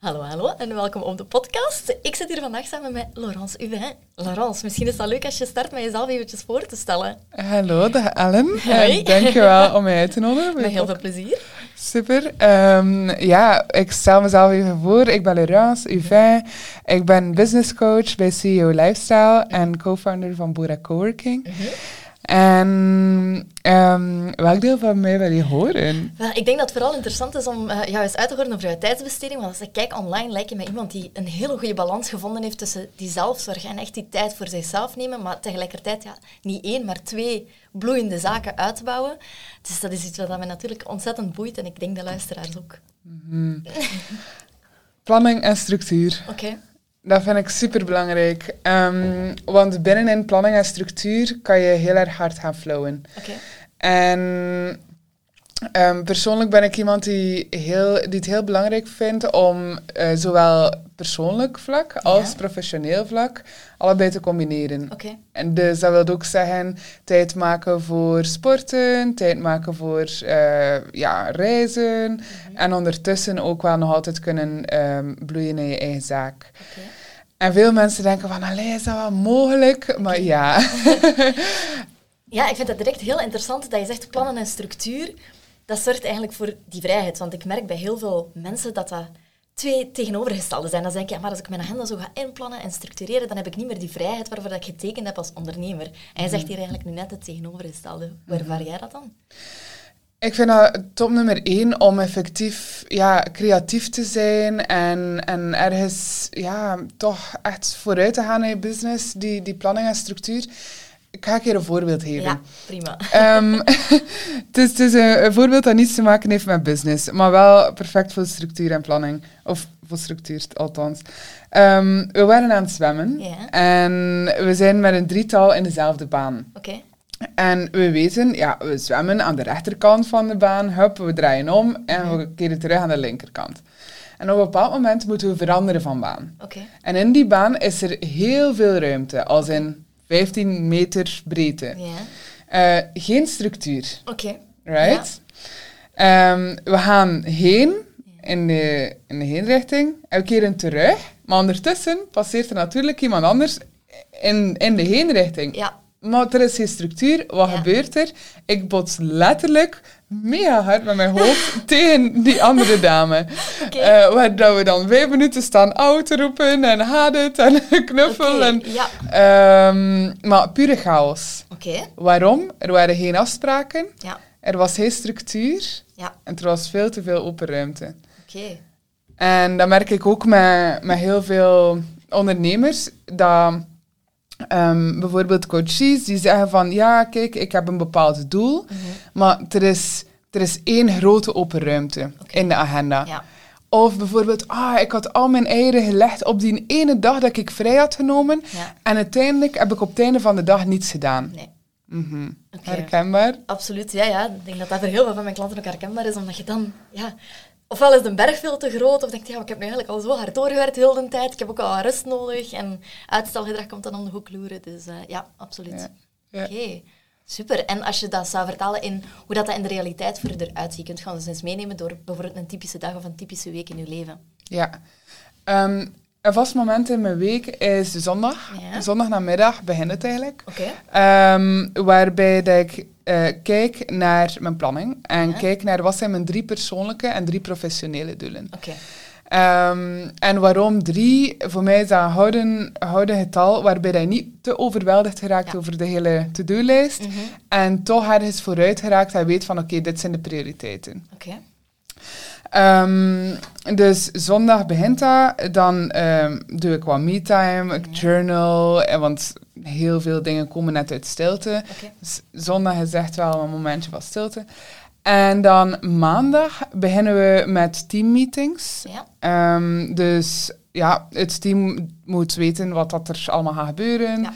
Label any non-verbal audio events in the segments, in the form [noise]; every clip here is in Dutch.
Hallo, hallo en welkom op de podcast. Ik zit hier vandaag samen met Laurence Uvin. Laurence, misschien is het leuk als je start met jezelf eventjes voor te stellen. Hallo, dag Ellen. Hoi. Dankjewel om mij uit te nodigen. Met heel veel plezier. Super. Um, ja, ik stel mezelf even voor. Ik ben Laurence Uvin. Ik ben business coach bij CEO Lifestyle en co-founder van Bora Coworking. Mhm. En um, welk deel van mij wil je horen? Wel, ik denk dat het vooral interessant is om uh, jou eens uit te horen over je tijdsbesteding. Want als ik kijk online, lijkt je me iemand die een hele goede balans gevonden heeft tussen die zelfzorg en echt die tijd voor zichzelf nemen. Maar tegelijkertijd ja, niet één, maar twee bloeiende zaken uitbouwen. Dus dat is iets wat me natuurlijk ontzettend boeit en ik denk de luisteraars ook. Mm -hmm. Planning en structuur. Oké. Okay. Dat vind ik super belangrijk. Um, want binnenin planning en structuur kan je heel erg hard gaan flowen. Okay. En um, persoonlijk ben ik iemand die, heel, die het heel belangrijk vindt om uh, zowel persoonlijk vlak als Ja. professioneel vlak allebei te combineren. Oké. En dus dat wil ook zeggen tijd maken voor sporten, tijd maken voor uh, ja, reizen Mhm. en ondertussen ook wel nog altijd kunnen um, bloeien in je eigen zaak. Oké. En veel mensen denken van, allee, is dat wel mogelijk? Maar ja. [laughs] Ja, ik vind het direct heel interessant dat je zegt plannen en structuur. Dat zorgt eigenlijk voor die vrijheid. Want ik merk bij heel veel mensen dat dat twee tegenovergestelde zijn. Dan denk je, ja, maar als ik mijn agenda zo ga inplannen en structureren, dan heb ik niet meer die vrijheid waarvoor dat ik getekend heb als ondernemer. En je zegt hier eigenlijk nu net het tegenovergestelde. Hoe ervaar jij dat dan? Ik vind dat top nummer één om effectief ja, creatief te zijn en, en ergens ja, toch echt vooruit te gaan in je business, die, die planning en structuur. Ik ga een keer een voorbeeld geven. Ja, prima. Um, [laughs] het is, het is een, een, voorbeeld dat niets te maken heeft met business, maar wel perfect voor structuur en planning. Of voor structuur, althans. Um, we waren aan het zwemmen Ja. en we zijn met een drietal in dezelfde baan. Oké. En we weten, ja, we zwemmen aan de rechterkant van de baan, hup, we draaien om en we keren terug aan de linkerkant. En op een bepaald moment moeten we veranderen van baan. Oké. En in die baan is er heel veel ruimte, als in 15 meter breedte. Ja. Uh, geen structuur, Oké. right? Um, we gaan heen in de, in de heenrichting en we keren terug. Maar ondertussen passeert er natuurlijk iemand anders in, in de heenrichting. Ja. Maar er is geen structuur. Wat Ja. gebeurt er? Ik bots letterlijk mega hard met mijn hoofd [laughs] tegen die andere dame. Oké. Eh, waar dat we dan vijf minuten staan auto roepen en haat het en [laughs] knuffel. En, Ja. Ehm, maar pure chaos. Oké. Waarom? Er waren geen afspraken, Ja. er was geen structuur Ja. en er was veel te veel open ruimte. Oké. En dat merk ik ook met, met heel veel ondernemers, dat ehm, bijvoorbeeld coaches die zeggen van ja, kijk, ik heb een bepaald doel, Mhm. maar er is, er is één grote open ruimte in de agenda. Ja. Of bijvoorbeeld, ah, ik had al mijn eieren gelegd op die ene dag dat ik vrij had genomen Ja. en uiteindelijk heb ik op het einde van de dag niets gedaan. Nee. Mhm. Herkenbaar? Absoluut, ja, ja. Ik denk dat dat voor heel veel van mijn klanten ook herkenbaar is, omdat je dan, ja, ofwel is de berg veel te groot, of denk je, ja, ik heb nu eigenlijk al zo hard doorgewerkt heel de tijd, ik heb ook al wat rust nodig, en uitstelgedrag komt dan om de hoek loeren. Dus eh, ja, absoluut. Ja. Ja. Oké, super. En als je dat zou vertalen in hoe dat, dat in de realiteit voor je eruit ziet, kunt je ons eens meenemen door bijvoorbeeld een typische dag of een typische week in je leven. Ja. Ehm, een vast moment in mijn week is de zondag. Ja. Zondag namiddag begint het eigenlijk. Ehm, waarbij dat ik eh, kijk naar mijn planning en Ja. kijk naar wat zijn mijn drie persoonlijke en drie professionele doelen. Oké. Ehm, en waarom drie? Voor mij is dat een houden, houden getal waarbij je niet te overweldigd geraakt Ja. over de hele to-do-lijst. Mhm. En toch ergens vooruit geraakt en weet van oké, dit zijn de prioriteiten. Oké. Ehm, dus zondag begint dat. Dan ehm, doe ik wat me-time, ik journal. En want heel veel dingen komen net uit stilte. Dus zondag is echt wel een momentje van stilte. En dan maandag beginnen we met teammeetings. Ja. Ehm, dus ja, het team moet weten wat dat er allemaal gaat gebeuren. Ja.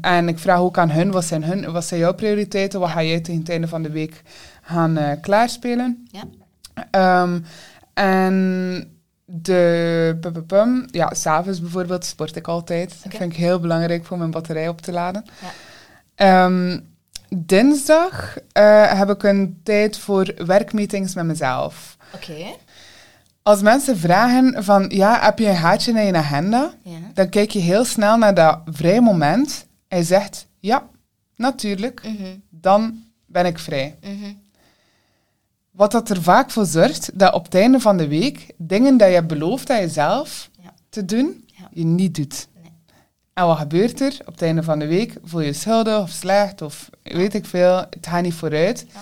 En ik vraag ook aan hun, wat zijn, hun, wat zijn jouw prioriteiten? Wat ga jij tegen het einde van de week gaan eh, klaarspelen? Ja. Ehm, en de, pum, pum, pum, ja, s'avonds bijvoorbeeld sport ik altijd. Dat Oké. vind ik heel belangrijk voor mijn batterij op te laden. Ja. Ehm, dinsdag eh, heb ik een tijd voor werkmeetings met mezelf. Oké. Als mensen vragen van, ja, heb je een gaatje in je agenda? Ja. Dan kijk je heel snel naar dat vrij moment. En je zegt, ja, natuurlijk, Mhm, dan ben ik vrij. mhm. Wat dat er vaak voor zorgt, dat op het einde van de week dingen dat je belooft aan jezelf Ja. te doen, Ja. je niet doet. Nee. En wat gebeurt er? Op het einde van de week voel je je schuldig of slecht of weet ik veel, het gaat niet vooruit. Ja.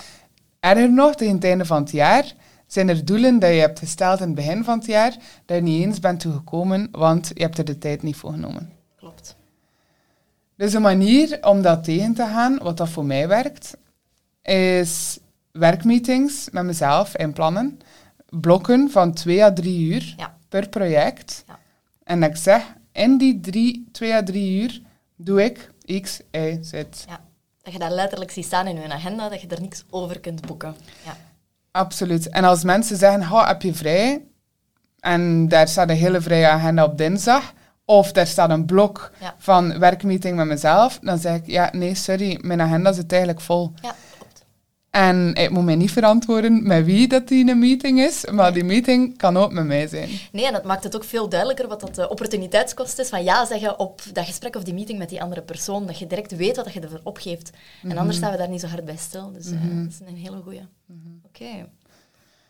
Erger nog, tegen het einde van het jaar zijn er doelen dat je hebt gesteld in het begin van het jaar, dat je niet eens bent toegekomen, want je hebt er de tijd niet voor genomen. Klopt. Dus een manier om dat tegen te gaan, wat dat voor mij werkt, is werkmeetings met mezelf inplannen. Blokken van twee à drie uur Ja. per project. Ja. En dat ik zeg, in die drie, twee à drie uur doe ik X, Y, Z. Ja. Dat je dat letterlijk ziet staan in je agenda, dat je er niks over kunt boeken. Ja. Absoluut. En als mensen zeggen, "Ha, heb je vrij? En daar staat een hele vrije agenda op dinsdag. Of daar staat een blok Ja. van werkmeeting met mezelf. Dan zeg ik, ja, nee, sorry, mijn agenda zit eigenlijk vol. ja. En ik moet mij niet verantwoorden met wie dat die een meeting is, maar die meeting kan ook met mij zijn. Nee, en dat maakt het ook veel duidelijker wat dat de opportuniteitskost is van ja zeggen op dat gesprek of die meeting met die andere persoon. Dat je direct weet wat je ervoor opgeeft. En anders staan we daar niet zo hard bij stil. Dus eh, dat is een hele goeie. Oké.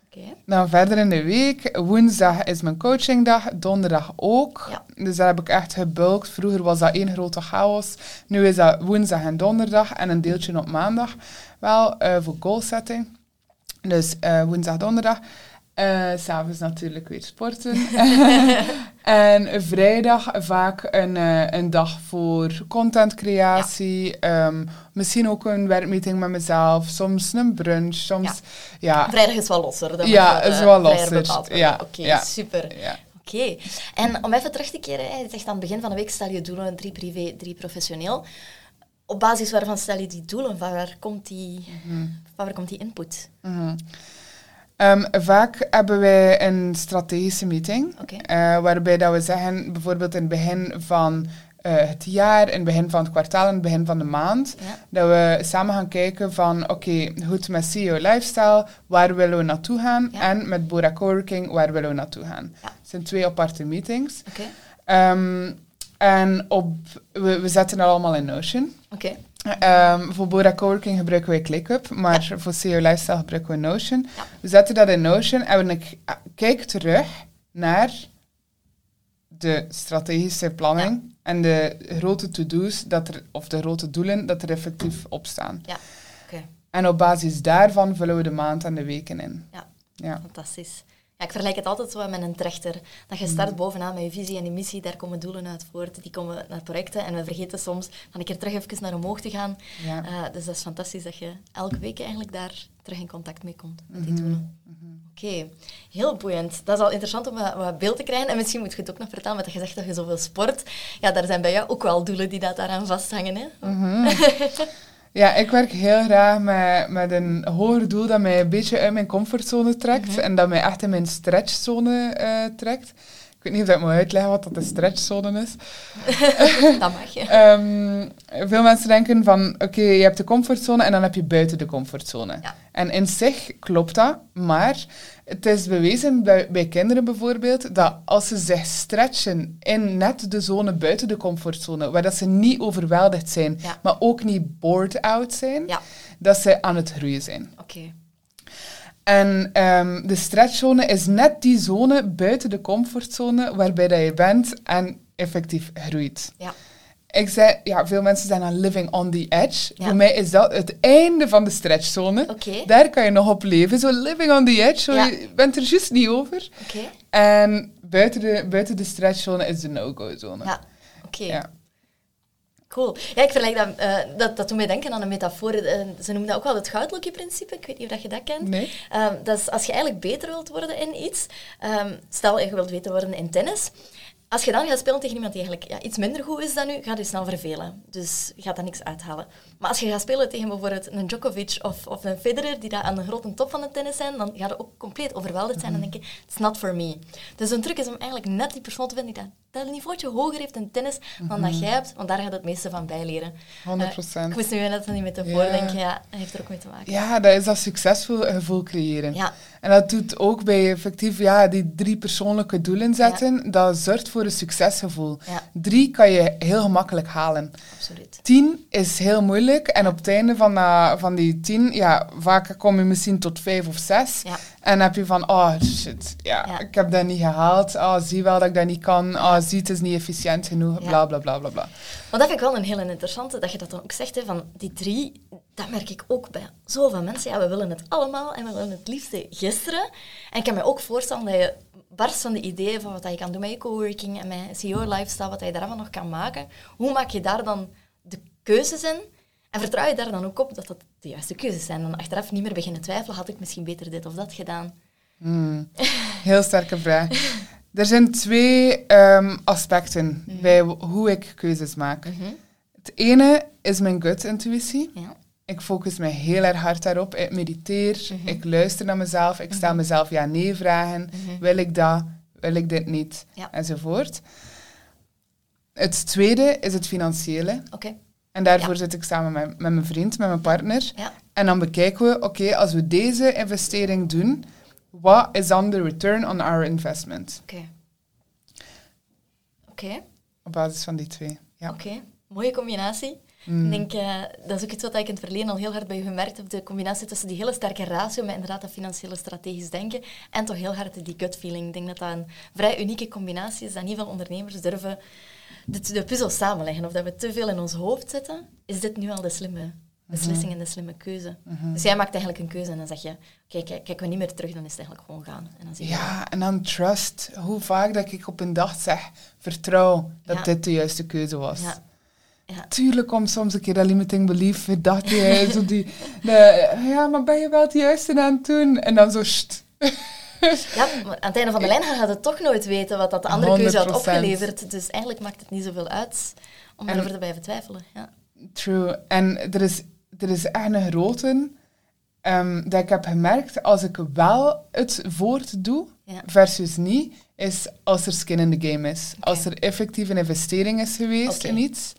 Oké. Dan verder in de week, woensdag is mijn coachingdag, donderdag ook. Ja. Dus daar heb ik echt gebulkt. Vroeger was dat één grote chaos. Nu is dat woensdag en donderdag en een deeltje op maandag. Wel, eh, voor goal setting. Dus eh, woensdag, donderdag. Eh, S'avonds natuurlijk weer sporten. [laughs] en vrijdag vaak een, een dag voor contentcreatie. Ehm, misschien ook een werkmeeting met mezelf. Soms een brunch. Soms, ja. Vrijdag is wel losser. Dan Ja, is wel losser. Ja, Oké, super. Oké. En om even terug te keren, je zegt aan het begin van de week stel je doelen, drie privé, drie professioneel. Op basis waarvan stel je die doelen? Van waar komt die, van waar komt die input? Mhm. Ehm, vaak hebben wij een strategische meeting, eh, waarbij dat we zeggen, bijvoorbeeld in het begin van eh, het jaar, in het begin van het kwartaal, in het begin van de maand, Ja. dat we samen gaan kijken van, oké, goed, met CEO Lifestyle, waar willen we naartoe gaan? Ja. En met Bora Coworking, waar willen we naartoe gaan? Ja. Het zijn twee aparte meetings. Ehm, en op, we, we zetten dat allemaal in Notion. Oké. Ehm, voor Bora Coworking gebruiken wij ClickUp, maar voor CEO Lifestyle gebruiken we Notion. Ja. We zetten dat in Notion en we k- kijk terug naar de strategische planning en de grote to-do's dat er, of de grote doelen dat er effectief op staan. Ja. Oké. En op basis daarvan vullen we de maand en de weken in. Ja. Ja. Fantastisch. Ja, ik vergelijk het altijd zo met een trechter. Dat je start bovenaan met je visie en je missie, daar komen doelen uit voort, die komen naar projecten. En we vergeten soms dan een keer terug even naar omhoog te gaan. Ja. Eh, dus dat is fantastisch dat je elke week eigenlijk daar terug in contact mee komt met die doelen. Oké, heel boeiend. Dat is al interessant om wat, wat beeld te krijgen. En misschien moet je het ook nog vertellen, dat je zegt dat je zoveel sport. Ja, daar zijn bij jou ook wel doelen die dat daaraan vasthangen. Hè? Ja, ik werk heel graag met, met een hoger doel dat mij een beetje uit mijn comfortzone trekt en dat mij echt in mijn stretchzone eh, trekt. Ik weet niet of ik moet uitleggen wat dat de stretchzone is. [laughs] dat mag je. Ehm, veel mensen denken van, oké, je hebt de comfortzone en dan heb je buiten de comfortzone. Ja. En in zich klopt dat, maar het is bewezen bij, bij kinderen bijvoorbeeld, dat als ze zich stretchen in net de zone buiten de comfortzone, waar dat ze niet overweldigd zijn, Ja. maar ook niet bored out zijn, Ja, dat ze aan het groeien zijn. oké. En ehm, de stretchzone is net die zone buiten de comfortzone waarbij dat je bent en effectief groeit. Ja. Ik zei, ja, veel mensen zijn dan living on the edge. Ja. Voor mij is dat het einde van de stretchzone. Daar kan je nog op leven. Zo living on the edge, zo Ja. je bent er juist niet over. En buiten de, buiten de stretchzone is de no-go-zone. Ja, oké. Ja. Cool. Ja, ik vergelijk dat, eh, dat, dat doet mij denken aan een metafoor. Eh, ze noemen dat ook wel het goudlokje-principe. Ik weet niet of dat je dat kent. Nee? Ehm, dat is als je eigenlijk beter wilt worden in iets. ehm, stel, je wilt beter worden in tennis. Als je dan gaat spelen tegen iemand die eigenlijk ja, iets minder goed is dan u, gaat je snel vervelen. Dus je gaat daar niks uithalen. Maar als je gaat spelen tegen bijvoorbeeld een Djokovic of, of een Federer, die daar aan de grote top van het tennis zijn, dan ga je ook compleet overweldigd zijn en denken, it's not for me. Dus een truc is om eigenlijk net die persoon te vinden die dat dat niveautje hoger heeft in tennis dan dat jij hebt, want daar gaat het meeste van bijleren. 100 Eh, procent. ik moest nu net aan die metafoor Ja. denken, ja, dat heeft er ook mee te maken. Ja, dat is dat succesvol gevoel creëren. Ja, En dat doet ook bij effectief ja, die drie persoonlijke doelen zetten. Dat zorgt voor een succesgevoel. ja, Drie kan je heel gemakkelijk halen. absoluut. Tien is heel moeilijk. En op het einde van, dat- van die tien, ja, vaak kom je misschien tot vijf of zes. En heb je van, oh shit, ja, Ja. ik heb dat niet gehaald. Oh, zie wel dat ik dat niet kan. Oh, zie, het is niet efficiënt genoeg. Bla, bla, bla, bla, bla. Maar dat vind ik wel een hele interessante, dat je dat dan ook zegt, hè, van die drie, dat merk ik ook bij zoveel mensen. Ja, we willen het allemaal en we willen het liefste gisteren. En ik kan me ook voorstellen dat je barst van de ideeën van wat je kan doen met je coworking en met CEO-lifestyle, wat je daar allemaal nog kan maken. Hoe maak je daar dan de keuzes in? En vertrouw je daar dan ook op dat dat de juiste keuzes zijn? Dan achteraf niet meer beginnen twijfelen, had ik misschien beter dit of dat gedaan? Hmm. Heel sterke vraag. [laughs] Er zijn twee ehm, aspecten Mhm. bij hoe ik keuzes maak. Het ene is mijn gut-intuïtie. Ja. Ik focus me heel erg hard daarop. Ik mediteer, ik luister naar mezelf, ik stel mezelf ja-nee vragen. Wil ik dat? Wil ik dit niet? Ja. Enzovoort. Het tweede is het financiële. En daarvoor Ja. zit ik samen met, met mijn vriend, met mijn partner. En dan bekijken we, oké, als we deze investering doen, wat is dan de return on our investment? Oké. Oké. Op basis van die twee. Ja. Oké. Mooie combinatie. Mm. Ik denk, eh, dat is ook iets wat ik in het verleden al heel hard bij je gemerkt heb. De combinatie tussen die hele sterke ratio met inderdaad dat financiële strategisch denken en toch heel hard die gut feeling. Ik denk dat dat een vrij unieke combinatie is dat niet veel ondernemers durven de, de puzzel samenleggen. Of dat we te veel in ons hoofd zitten, is dit nu al de slimme beslissing en de slimme keuze. Dus jij maakt eigenlijk een keuze en dan zeg je, oké, kijk, kijken we niet meer terug, dan is het eigenlijk gewoon gaan. En dan je, Ja, en dan trust. Hoe vaak dat ik op een dag zeg, vertrouw dat Ja. dit de juiste keuze was. Ja. Ja. Tuurlijk komt soms een keer dat limiting belief, dat je zo die, [laughs] de, ja, maar ben je wel het juiste aan het doen? En dan zo, sst. [laughs] Ja, maar aan het einde van de lijn gaat het toch nooit weten wat dat de andere keuze had 100%. opgeleverd. Dus eigenlijk maakt het niet zoveel uit om erover te blijven twijfelen. Ja. True. En er is, er is echt een grote ehm, dat ik heb gemerkt als ik wel het voort doe Ja. versus niet, is als er skin in the game is. Als er effectief een investering is geweest in iets,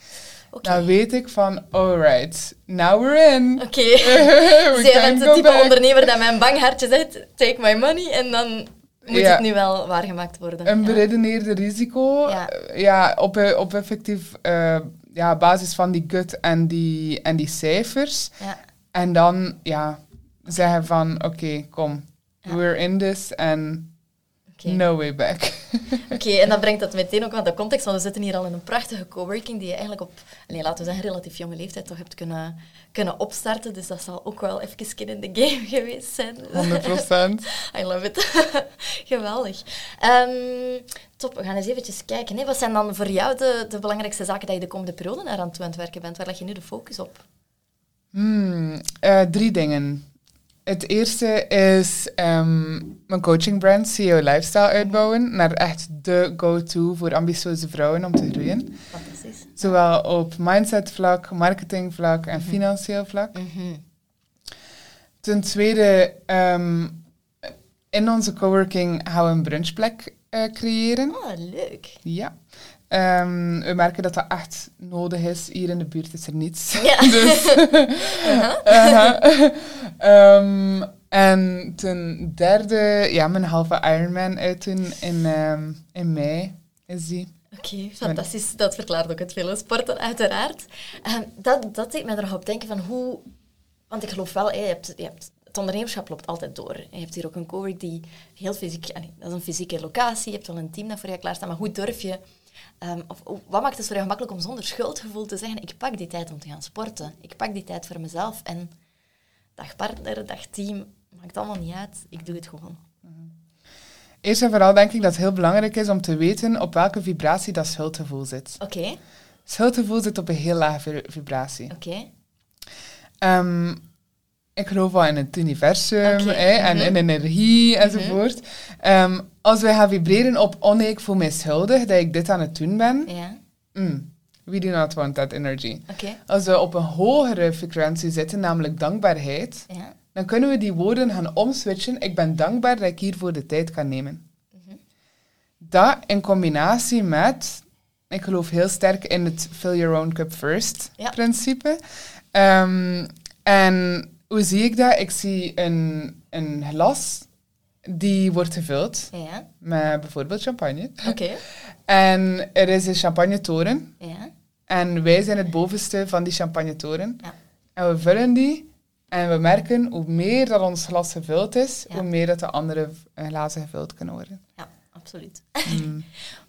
dan weet ik van, alright, now we're in. Oké. [laughs] Jij [laughs] can bent de type back. ondernemer dat een bang hartje zegt, take my money, en dan moet Ja. het nu wel waargemaakt worden. Een Ja. beredeneerde risico, Ja. ja, op, op effectief eh, ja, basis van die gut en die, en die cijfers. Ja. En dan ja, zeggen van, oké, kom, we're in this and No way back. [laughs] Oké, en dat brengt dat meteen ook aan de context, want we zitten hier al in een prachtige coworking die je eigenlijk op, nee, laten we zeggen, relatief jonge leeftijd toch hebt kunnen, kunnen opstarten. Dus dat zal ook wel even skin in the game [laughs] geweest zijn. 100%. [laughs] I love it. Geweldig. Ehm, top, we gaan eens eventjes kijken. Hè. Wat zijn dan voor jou de, de belangrijkste zaken dat je de komende periode naar aan toe aan het werken bent? Waar leg je nu de focus op? Hmm, eh, drie dingen. Het eerste is ehm, mijn coachingbrand CEO Lifestyle uitbouwen naar echt de go-to voor ambitieuze vrouwen om te groeien. Fantastisch. Zowel op mindset vlak, marketing vlak en financieel vlak. Mhm. Ten tweede, ehm, in onze coworking gaan we een brunchplek eh, creëren. Oh, leuk. Ja. Ehm, we merken dat dat echt nodig is. Hier in de buurt is er niets. Ja. [laughs] Dus, [laughs] [laughs] Aha. Ehm, en ten derde, ja, mijn halve Ironman uitdoen in, ehm, in mei is die. Oké, fantastisch. Dat verklaart ook het vele sporten, uiteraard. Ehm, dat, dat deed mij erop denken van hoe... Want ik geloof wel, je hebt, je hebt, het ondernemerschap loopt altijd door. Je hebt hier ook een cowork die heel fysiek... dat is een fysieke locatie, je hebt wel een team dat voor je klaar staat, maar hoe durf je... of wat maakt het voor jou gemakkelijk om zonder schuldgevoel te zeggen ik pak die tijd om te gaan sporten. Ik pak die tijd voor mezelf en dag partner, dag team, maakt allemaal niet uit. Ik doe het gewoon. Eerst en vooral denk ik dat het heel belangrijk is om te weten op welke vibratie dat schuldgevoel zit. Oké, Schuldgevoel zit op een heel lage vi- vibratie. oké. Ehm, ik geloof wel in het universum en mhm. in energie enzovoort. Ehm, als wij gaan vibreren op, oh nee, ik voel mij schuldig dat ik dit aan het doen ben, Ja, mm, we do not want that energy. Als we op een hogere frequentie zitten, namelijk dankbaarheid, Ja, dan kunnen we die woorden gaan omswitchen. Ik ben dankbaar dat ik hiervoor de tijd kan nemen. dat in combinatie met, ik geloof heel sterk in het fill your own cup first Ja. principe. Ehm, en hoe zie ik dat? Ik zie een, een glas die wordt gevuld Ja, met bijvoorbeeld champagne. oké. [laughs] En er is een champagnetoren. Ja, En wij zijn het bovenste van die champagnetoren. Ja. En we vullen die. En we merken hoe meer dat ons glas gevuld is, Ja. hoe meer dat de andere eh, glazen gevuld kunnen worden. ja, absoluut. Mm.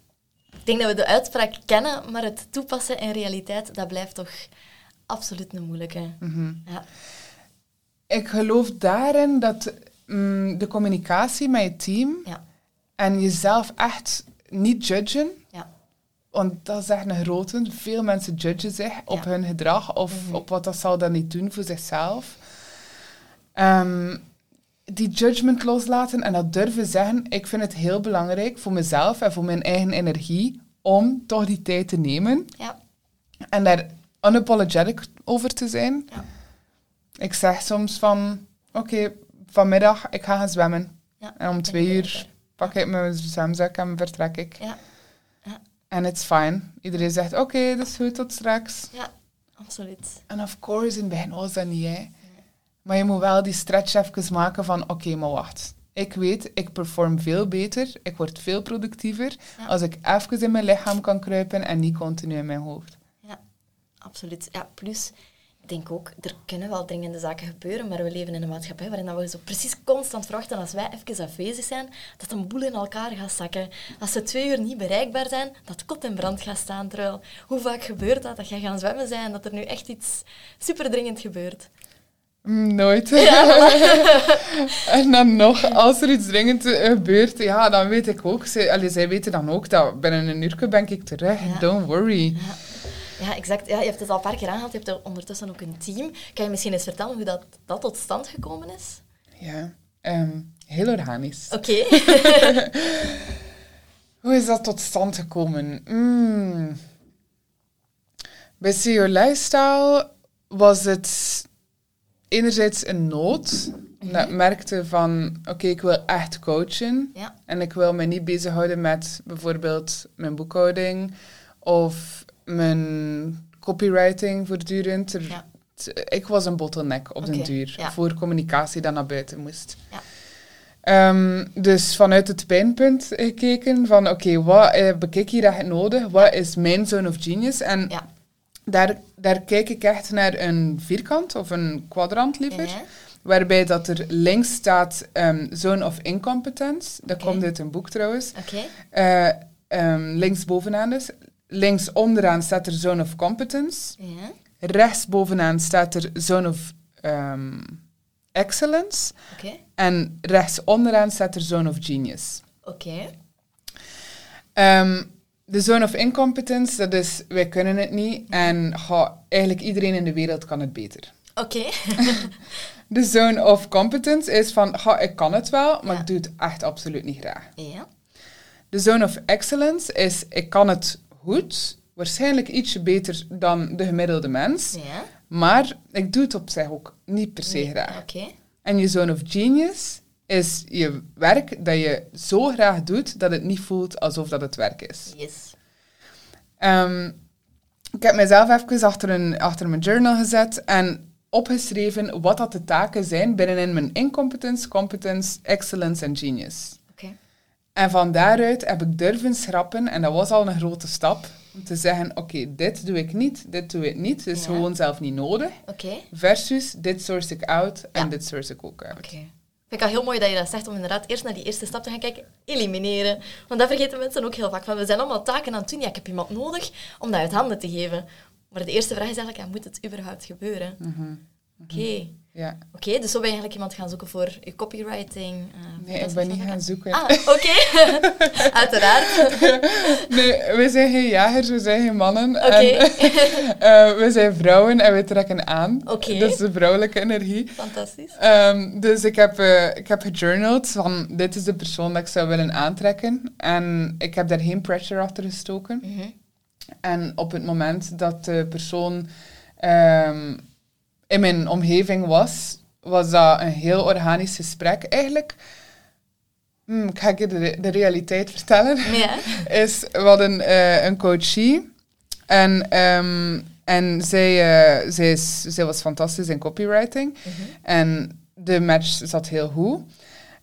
[laughs] Ik denk dat we de uitspraak kennen, maar het toepassen in realiteit, dat blijft toch absoluut een moeilijke. Mhm. Ja, Ik geloof daarin dat mm, de communicatie met je team ja, en jezelf echt niet judgen, ja, want dat is echt een grote. Veel mensen judgen zich op Ja. hun gedrag of Mhm. op wat dat zal dan niet doen voor zichzelf. Ehm, die judgment loslaten en dat durven zeggen, ik vind het heel belangrijk voor mezelf en voor mijn eigen energie om toch die tijd te nemen ja, en daar unapologetic over te zijn. Ja. Ik zeg soms van, oké, vanmiddag, ik ga gaan zwemmen. ja. En om twee uur pak ik mijn zwemzak en vertrek ik. Ja, En it's fine. Iedereen zegt, oké, dat is goed, tot straks. ja, absoluut. En of course, in het begin was dat niet, hè. Maar je moet wel die stretch even maken van, oké, maar wacht. Ik weet, ik perform veel beter, ik word veel productiever Ja. als ik even in mijn lichaam kan kruipen en niet continu in mijn hoofd. Ja, absoluut. Ja, plus, denk ook, er kunnen wel dringende zaken gebeuren, maar we leven in een maatschappij waarin we zo precies constant verwachten als wij even afwezig zijn, dat een boel in elkaar gaat zakken. Als ze twee uur niet bereikbaar zijn, dat kot in brand gaat staan. Terwijl, hoe vaak gebeurt dat, dat jij gaan zwemmen zijn en dat er nu echt iets superdringend gebeurt? Mm, Nooit. [laughs] en dan nog, als er iets dringend eh, gebeurt, ja, dan weet ik ook. Zij, allee, zij weten dan ook dat binnen een uur ben ik terug. Ja. Don't worry. Ja, ja exact. Ja, je hebt het al een paar keer aangehaald. Je hebt er ondertussen ook een team. Kan je misschien eens vertellen hoe dat, dat tot stand gekomen is? Ja, ehm, heel organisch. Oké. [laughs] Hoe is dat tot stand gekomen? Mm. Bij CEO Lifestyle was het enerzijds een nood. Dat ik merkte van, oké, ik wil echt coachen. Ja, En ik wil me niet bezighouden met bijvoorbeeld mijn boekhouding of mijn copywriting voortdurend. Er- Ja. Ik was een bottleneck op den Oké, duur ja. voor communicatie dat naar buiten moest. Ja. Ehm, dus vanuit het pijnpunt gekeken van oké, wat eh, bekijk hier echt nodig? Wat is mijn zone of genius? En ja. daar, daar kijk ik echt naar een vierkant of een kwadrant liever. Waarbij dat er links staat ehm, Zone of Incompetence. Dat komt uit een boek trouwens. Oké. Eh, ehm, links bovenaan dus. Links onderaan staat er Zone of Competence. Ja. Rechts bovenaan staat er Zone of ehm, Excellence. En rechts onderaan staat er Zone of Genius. Oké. Ehm, de Zone of Incompetence, dat is wij kunnen het niet. En ga, eigenlijk iedereen in de wereld kan het beter. Oké. [laughs] De Zone of Competence is van, ik kan het wel, maar Ja. ik doe het echt absoluut niet graag. Ja. De Zone of Excellence is, ik kan het goed, waarschijnlijk ietsje beter dan de gemiddelde mens, Ja. maar ik doe het op zich ook niet per se Nee, graag. Oké. En je Zone of Genius is je werk dat je zo graag doet dat het niet voelt alsof dat het werk is. Yes. Ehm, ik heb mezelf even achter, een, achter mijn journal gezet en opgeschreven wat dat de taken zijn binnenin mijn incompetence, competence, excellence en genius. En van daaruit heb ik durven schrappen, en dat was al een grote stap, om te zeggen, oké, dit doe ik niet, dit doe ik niet, dit is Ja. gewoon zelf niet nodig, Oké. versus dit source ik out en Ja. dit source ik ook uit. Oké. Vind ik al heel mooi dat je dat zegt, om inderdaad eerst naar die eerste stap te gaan kijken. Elimineren. Want dat vergeten mensen ook heel vaak. Van, we zijn allemaal taken aan het doen. Ja, ik heb iemand nodig om dat uit handen te geven. Maar de eerste vraag is eigenlijk, ja, moet het überhaupt gebeuren? Mhm. Oké. Ja. Oké, dus zo ben je eigenlijk iemand gaan zoeken voor je copywriting. eh, Nee, ik ben niet gaan zoeken. Ah, oké. [laughs] Uiteraard. [laughs] Nee, we zijn geen jagers, we zijn geen mannen. Oké. [laughs] Eh, we zijn vrouwen en we trekken aan. Oké. Dat is de vrouwelijke energie. Fantastisch. Ehm, dus ik heb, eh, ik heb gejournald van dit is de persoon dat ik zou willen aantrekken. En ik heb daar geen pressure achter gestoken. Mhm. En op het moment dat de persoon ehm, in mijn omgeving was, was dat een heel organisch gesprek. Eigenlijk hmm, ik ga je de, de realiteit vertellen. Ja. [laughs] is, we hadden eh, een coachie. En, ehm, en zij, eh, zij, is, zij was fantastisch in copywriting. Mhm. En de match zat heel goed.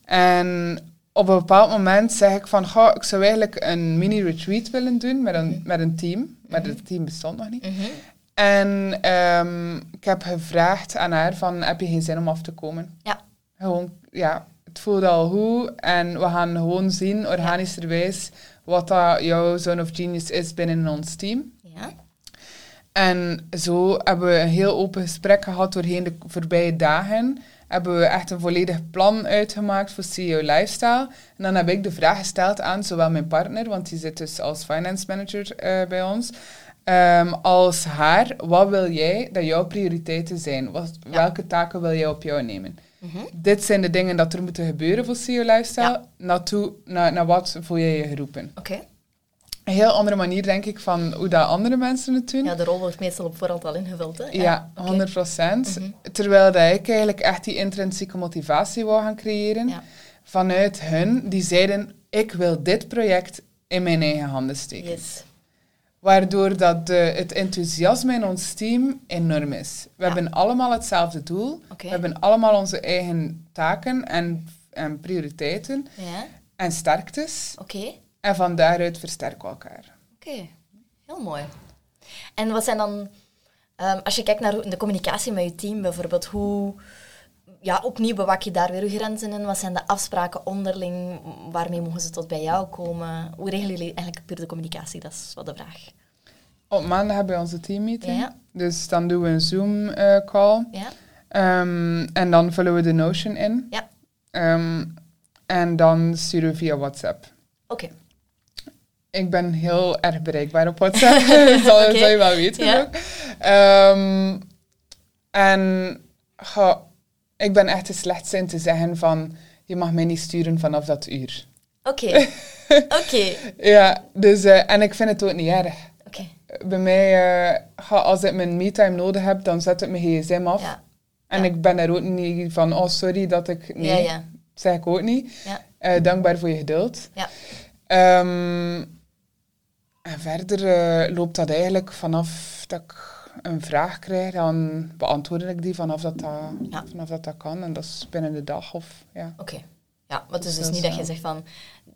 En op een bepaald moment zeg ik van, goh, ik zou eigenlijk een mini-retreat willen doen met een, met een team. Maar het team bestond nog niet. Mhm. En ehm, ik heb gevraagd aan haar van, heb je geen zin om af te komen? Ja. Gewoon, ja, het voelde al goed. En we gaan gewoon zien, organischerwijs, wat dat jouw zone of genius is binnen ons team. Ja. En zo hebben we een heel open gesprek gehad doorheen de voorbije dagen. Hebben we echt een volledig plan uitgemaakt voor CEO Lifestyle. En dan heb ik de vraag gesteld aan zowel mijn partner, want die zit dus als finance manager eh, bij ons, ehm, als haar. Wat wil jij dat jouw prioriteiten zijn? Wat, Ja. Welke taken wil jij op jou nemen? Mhm. Dit zijn de dingen dat er moeten gebeuren voor CEO Lifestyle. Ja. Naartoe, naar, naar wat voel je je geroepen? Oké. Een heel andere manier, denk ik, van hoe dat andere mensen het doen. Ja, de rol wordt meestal op voorhand al ingevuld. Hè? Ja, oké. 100 procent. Mhm. Terwijl dat ik eigenlijk echt die intrinsieke motivatie wou gaan creëren. Ja. Vanuit hun, die zeiden, ik wil dit project in mijn eigen handen steken. Yes. Waardoor dat de, het enthousiasme in ons team enorm is. We Ja. hebben allemaal hetzelfde doel. We hebben allemaal onze eigen taken en, en prioriteiten Ja. en sterktes. Oké. En van daaruit versterken we elkaar. Oké. Heel mooi. En wat zijn dan, ehm, als je kijkt naar de communicatie met je team bijvoorbeeld, hoe, ja, opnieuw bewak je daar weer je grenzen in? Wat zijn de afspraken onderling? Waarmee mogen ze tot bij jou komen? Hoe regelen jullie eigenlijk puur de communicatie? Dat is wat de vraag. Op maandag hebben we onze teammeeting. Ja. Dus dan doen we een Zoom-call. Ja? Ehm, en dan vullen we de Notion in. Ja. Ehm, en dan sturen we via WhatsApp. Oké. Ik ben heel erg bereikbaar op WhatsApp. [laughs] [laughs] dat zal, je wel weten Ja. ook. Ehm, en ga, ik ben echt de slechtste in te zeggen van... Je mag mij niet sturen vanaf dat uur. Oké. [laughs] Oké. Ja, dus... eh, en ik vind het ook niet erg. Oké. Bij mij, ga, als ik mijn me-time nodig heb, dan zet ik mijn gsm af. Ja. En Ja. ik ben daar ook niet van, oh sorry dat ik... Nee, Ja, ja. zeg ik ook niet. Ja. Eh, dankbaar voor je geduld. Ja. Ehm, en verder loopt dat eigenlijk vanaf dat ik een vraag krijg, dan beantwoord ik die vanaf dat dat, Ja. vanaf dat, dat kan. En dat is binnen de dag of ja. Oké. Ja, maar het is Dus dus niet dat je zegt van...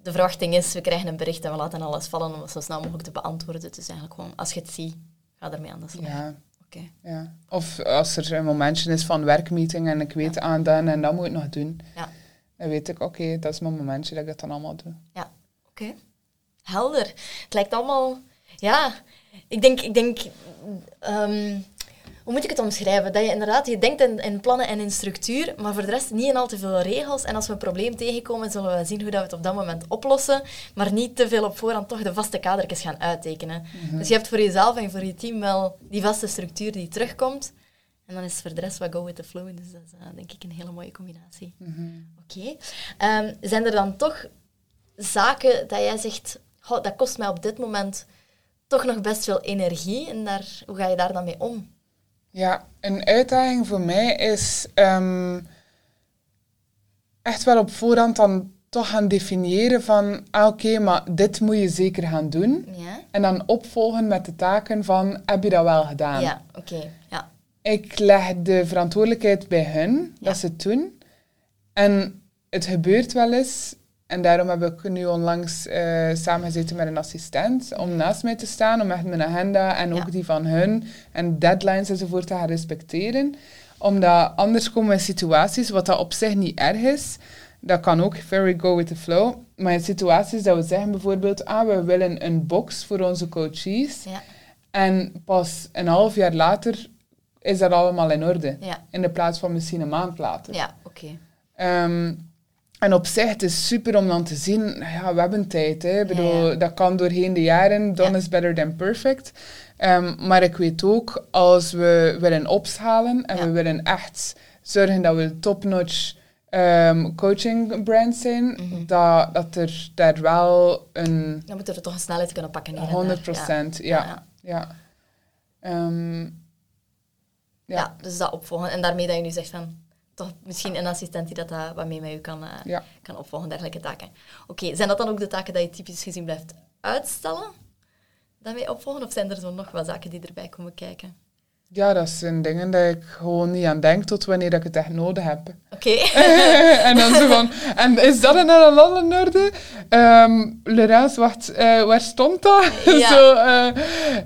De verwachting is, we krijgen een bericht en we laten alles vallen om het zo snel mogelijk te beantwoorden. Het is eigenlijk gewoon, als je het ziet, ga ermee aan de slag. ja. Oké. Ja. Of als er een momentje is van werkmeeting en ik weet aan dan en dat moet ik nog doen. Ja. Dan weet ik, oké, dat is mijn momentje dat ik dat dan allemaal doe. Oké. Helder. Het lijkt allemaal... Ja, ik denk... Ik denk ehm, hoe moet ik het omschrijven? Dat je inderdaad, je denkt in, in plannen en in structuur, maar voor de rest niet in al te veel regels. En als we een probleem tegenkomen, zullen we zien hoe dat we het op dat moment oplossen, maar niet te veel op voorhand toch de vaste kadertjes gaan uittekenen. Dus je hebt voor jezelf en voor je team wel die vaste structuur die terugkomt. En dan is voor de rest wat go with the flow. Dus dat is eh, denk ik een hele mooie combinatie. Oké. Ehm, zijn er dan toch zaken dat jij zegt, "Goh, dat kost mij op dit moment toch nog best veel energie. En daar, hoe ga je daar dan mee om? Ja, een uitdaging voor mij is ehm, echt wel op voorhand dan toch gaan definiëren van, ah, oké, maar dit moet je zeker gaan doen. Ja? En dan opvolgen met de taken van, heb je dat wel gedaan? Ja, oké. Ja. Ik leg de verantwoordelijkheid bij hun, Ja. dat ze het doen. En het gebeurt wel eens, en daarom heb ik nu onlangs eh samengezeten met een assistent, om naast mij te staan, om echt mijn agenda en ook Ja. die van hun, en deadlines enzovoort te gaan respecteren. Omdat anders komen we in situaties, wat dat op zich niet erg is, dat kan ook very go with the flow, maar in situaties dat we zeggen bijvoorbeeld, ah, we willen een box voor onze coaches, Ja. en pas een half jaar later is dat allemaal in orde. Ja. In de plaats van misschien een maand later. Ja, oké. Ehm, en op zich, het is super om dan te zien, nou ja, we hebben tijd. Hè. Ik bedoel, Ja. Dat kan doorheen de jaren, done Ja. is better than perfect. Ehm, maar ik weet ook, als we willen opschalen en Ja. we willen echt zorgen dat we top-notch ehm, coaching brand zijn, Mhm. dat, dat er daar wel een Dan moeten we toch een snelheid kunnen pakken hier en 100 daar. procent, Ja. ja. ja. Ehm, Ja. Ja, dus dat opvolgen. En daarmee dat je nu zegt van, toch misschien een assistent die dat, dat wat mee met u kan, eh, Ja. kan opvolgen, dergelijke taken. Oké, zijn dat dan ook de taken dat je typisch gezien blijft uitstellen? Daarmee opvolgen? Of zijn er zo nog wat zaken die erbij komen kijken? Ja, dat zijn dingen dat ik gewoon niet aan denk tot wanneer ik het echt nodig heb. [laughs] Oké. [laughs] en dan zo van, en is dat in een alle orde? Laurence, wacht, eh, waar stond dat? [laughs] Ja. zo, eh,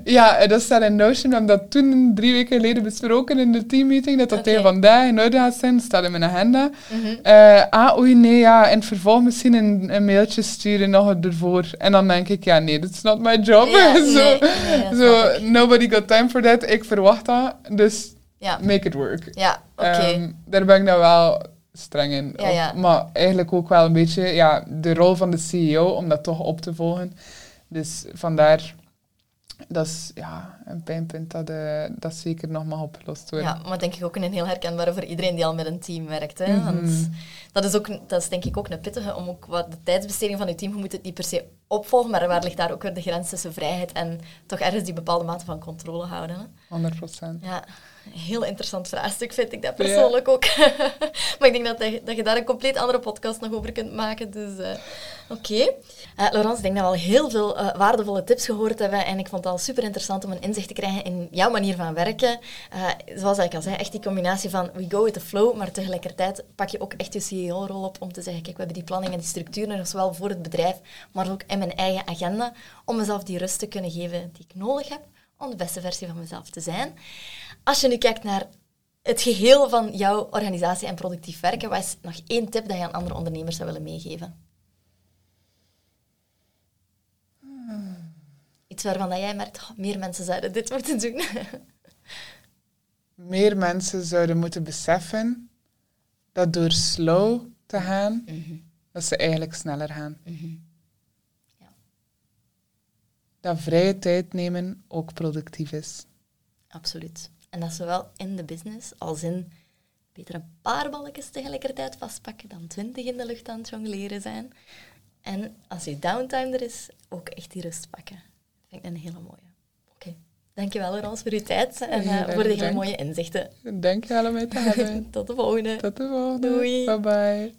ja, dat staat in Notion. We hebben dat toen drie weken geleden besproken in de teammeeting, dat dat Oké. tegen vandaag in orde gaat zijn. Dat staat in mijn agenda. Mhm. Eh, ah, oei, nee, ja, in het vervolg misschien een, een mailtje sturen nog ervoor. En dan denk ik, ja, nee, that's not my job. Ja, zo, nee, nee, dat zo, nobody got time for that. Ik verwacht dus Ja, make it work. ja oké. Ehm, daar ben ik nou wel streng in. Ja, ja. Of- maar eigenlijk ook wel een beetje ja, de rol van de CEO om dat toch op te volgen. Dus vandaar, dat is ja, een pijnpunt dat, eh, dat zeker nog mag opgelost worden. Ja, maar denk ik ook een heel herkenbare voor iedereen die al met een team werkt. Hè? Mhm. Want dat is, ook, dat is denk ik ook een pittige om ook wat de tijdsbesteding van je team, je moet het niet per se opvolgen, maar waar ligt daar ook weer de grens tussen vrijheid en toch ergens die bepaalde mate van controle houden. Hè? 100 procent. Ja, heel interessant vraagstuk vind ik dat persoonlijk ook. [laughs] maar ik denk dat, je- dat je daar een compleet andere podcast nog over kunt maken. Dus eh, oké. Eh, Laurence, ik denk dat we al heel veel eh, waardevolle tips gehoord hebben. En ik vond het al super interessant om een inzicht te krijgen in jouw manier van werken. Eh, zoals ik al zei, echt die combinatie van we go with the flow, maar tegelijkertijd pak je ook echt je CEO-rol op om te zeggen, kijk, we hebben die planning en die structuur nog zowel voor het bedrijf, maar ook in mijn eigen agenda, om mezelf die rust te kunnen geven die ik nodig heb om de beste versie van mezelf te zijn. Als je nu kijkt naar het geheel van jouw organisatie en productief werken, wat is nog één tip dat je aan andere ondernemers zou willen meegeven? Iets waarvan dat jij merkt, oh, meer mensen zouden dit moeten doen. [laughs] Meer mensen zouden moeten beseffen dat door slow te gaan, dat ze eigenlijk sneller gaan. Ja. Dat vrije tijd nemen ook productief is. Absoluut. En dat zowel in de business als in beter een paar balletjes tegelijkertijd vastpakken dan twintig in de lucht aan het jongleren zijn. En als je downtime er is, ook echt die rust pakken. Dat vind ik een hele mooie. Oké. Dankjewel Laurence voor uw tijd en eh, voor de hele mooie inzichten. Dank je allemaal [laughs] te hebben. Tot de volgende. Tot de volgende. Doei. Bye bye.